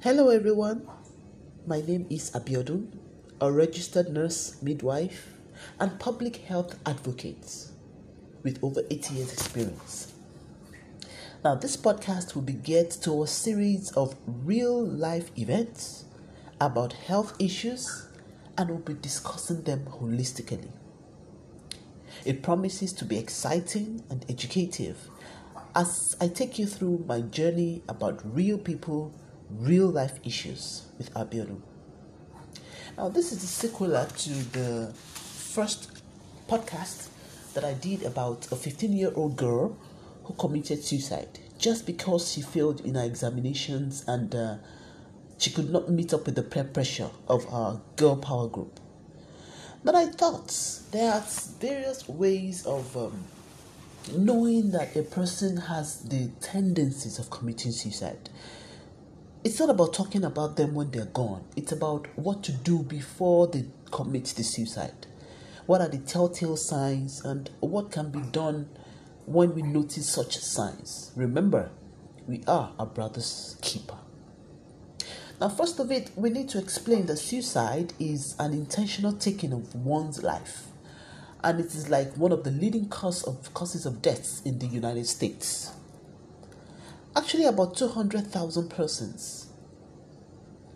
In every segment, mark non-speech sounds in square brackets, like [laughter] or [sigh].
Hello, everyone. My name is Abiodun, a registered nurse, midwife, and public health advocate with over 80 years' experience. Now, this podcast will be geared to a series of real life events about health issues and we'll be discussing them holistically. It promises to be exciting and educative as I take you through my journey about real people, real life issues with Abiodun. Now, this is a sequel to the first podcast that I did about a 15 year old girl who committed suicide just because she failed in her examinations and uh, she could not meet up with the peer pressure of our girl power group. But I thought there are various ways of um, knowing that a person has the tendencies of committing suicide. It's not about talking about them when they're gone, it's about what to do before they commit the suicide. What are the telltale signs and what can be done when we notice such signs? Remember, we are our brother's keeper. Now, first of it, we need to explain that suicide is an intentional taking of one's life, and it is like one of the leading cause of causes of deaths in the United States. Actually, about 200,000 persons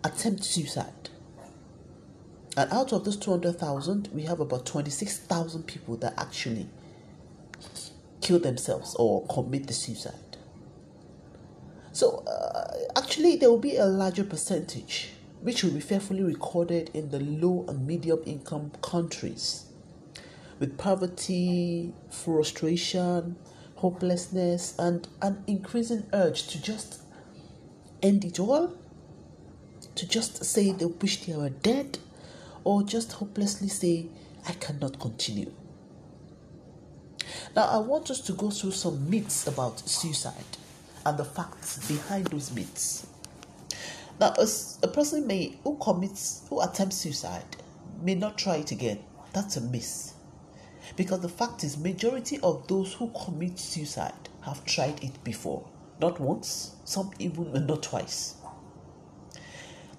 attempt suicide. And out of those 200,000, we have about 26,000 people that actually kill themselves or commit the suicide. So, uh, actually, there will be a larger percentage which will be faithfully recorded in the low and medium income countries with poverty, frustration, hopelessness, and an increasing urge to just end it all, to just say they wish they were dead, or just hopelessly say, I cannot continue. Now, I want us to go through some myths about suicide and the facts behind those myths. Now, a, a person may who commits who attempts suicide may not try it again. That's a myth. Because the fact is, majority of those who commit suicide have tried it before, not once, some even not twice.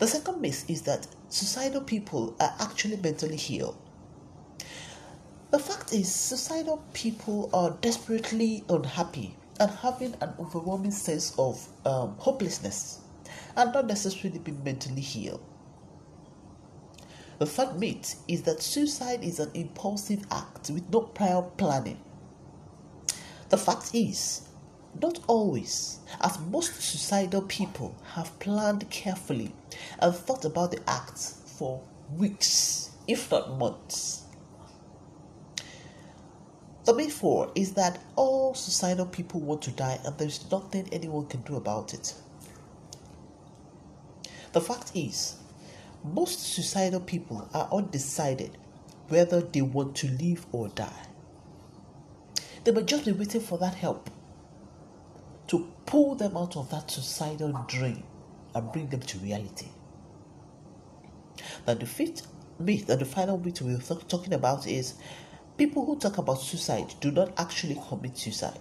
The second myth is that suicidal people are actually mentally ill. The fact is, suicidal people are desperately unhappy and having an overwhelming sense of um, hopelessness and not necessarily being mentally ill. The third myth is that suicide is an impulsive act with no prior planning. The fact is, not always, as most suicidal people have planned carefully and thought about the act for weeks, if not months. The myth four is that all suicidal people want to die and there's nothing anyone can do about it. The fact is, most suicidal people are undecided whether they want to live or die. They may just be waiting for that help to pull them out of that suicidal dream and bring them to reality. Now, the fifth myth and the final myth we're talking about is People who talk about suicide do not actually commit suicide.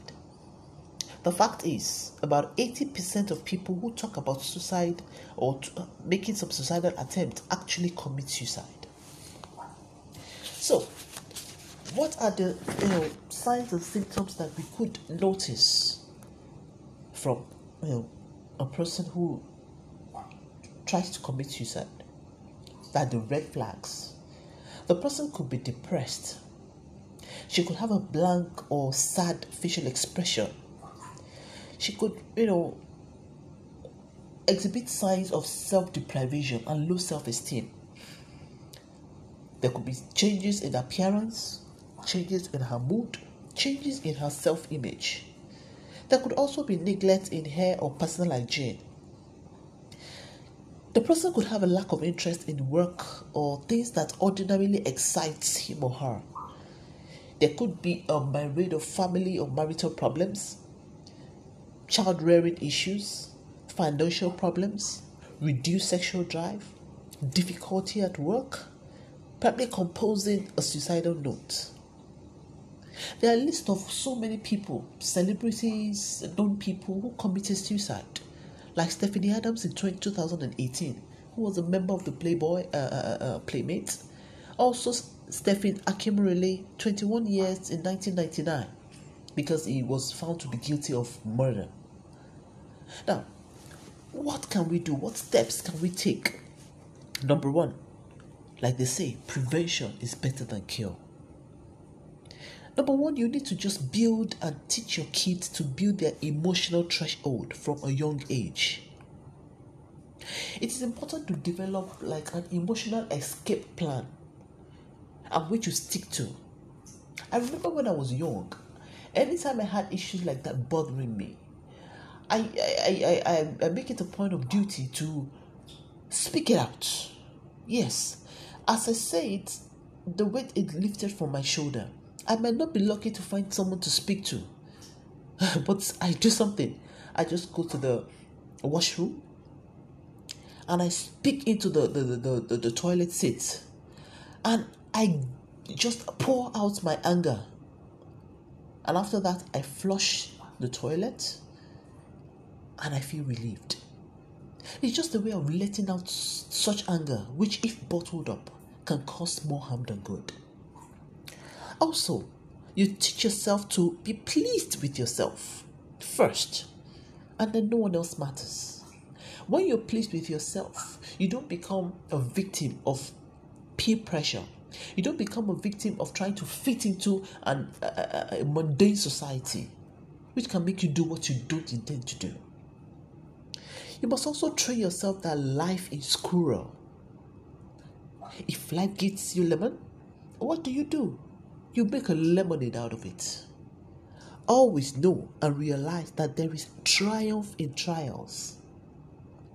The fact is, about 80% of people who talk about suicide or making some suicidal attempt actually commit suicide. So, what are the you know, signs and symptoms that we could notice from you know, a person who tries to commit suicide? That the red flags. The person could be depressed she could have a blank or sad facial expression. She could, you know, exhibit signs of self deprivation and low self esteem. There could be changes in appearance, changes in her mood, changes in her self image. There could also be neglect in hair or personal hygiene. The person could have a lack of interest in work or things that ordinarily excites him or her. There could be a myriad of family or marital problems, child rearing issues, financial problems, reduced sexual drive, difficulty at work, probably composing a suicidal note. There are a list of so many people, celebrities, known people who committed suicide. like Stephanie Adams in 20, 2018, who was a member of the Playboy uh, uh, uh, Playmates. Also, Stephen Akemerele, 21 years in 1999, because he was found to be guilty of murder. Now, what can we do? What steps can we take? Number one, like they say, prevention is better than cure. Number one, you need to just build and teach your kids to build their emotional threshold from a young age. It is important to develop like an emotional escape plan and which you stick to. I remember when I was young, anytime I had issues like that bothering me, I I, I, I, I make it a point of duty to speak it out. Yes, as I say it, the weight it lifted from my shoulder. I might not be lucky to find someone to speak to, [laughs] but I do something. I just go to the washroom and I speak into the, the, the, the, the toilet seat and I just pour out my anger. And after that, I flush the toilet and I feel relieved. It's just a way of letting out such anger, which, if bottled up, can cause more harm than good. Also, you teach yourself to be pleased with yourself first, and then no one else matters. When you're pleased with yourself, you don't become a victim of peer pressure. You don't become a victim of trying to fit into an, a, a mundane society, which can make you do what you don't intend to do. You must also train yourself that life is cruel. If life gives you lemon, what do you do? You make a lemonade out of it. Always know and realize that there is triumph in trials.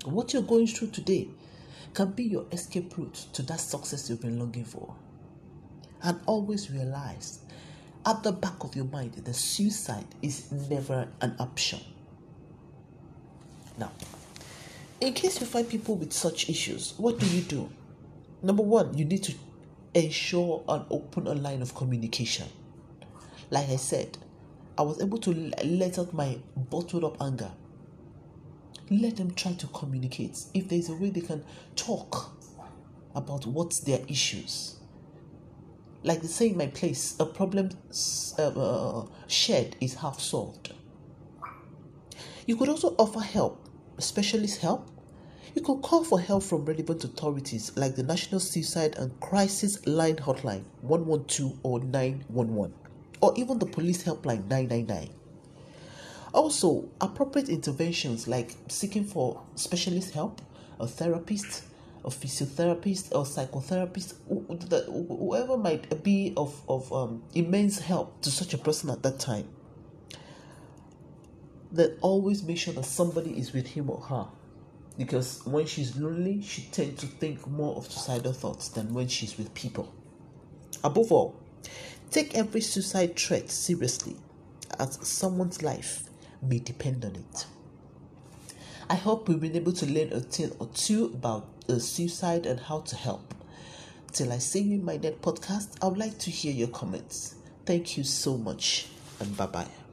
What you're going through today can be your escape route to that success you've been longing for. And always realize at the back of your mind that suicide is never an option. Now, in case you find people with such issues, what do you do? Number one, you need to ensure an open line of communication. Like I said, I was able to let out my bottled up anger. Let them try to communicate. If there's a way they can talk about what's their issues. Like they say in my place, a problem uh, uh, shared is half solved. You could also offer help, specialist help, you could call for help from relevant authorities like the National Suicide and Crisis Line Hotline 112 or 911, or even the police helpline 999. Also, appropriate interventions like seeking for specialist help, a therapist, a physiotherapist, or psychotherapist, whoever might be of, of um, immense help to such a person at that time. Then always make sure that somebody is with him or her because when she's lonely, she tends to think more of suicidal thoughts than when she's with people. Above all, take every suicide threat seriously, as someone's life may depend on it. I hope we've been able to learn a thing or two about uh, suicide and how to help. Till I see you in my next podcast, I would like to hear your comments. Thank you so much, and bye bye.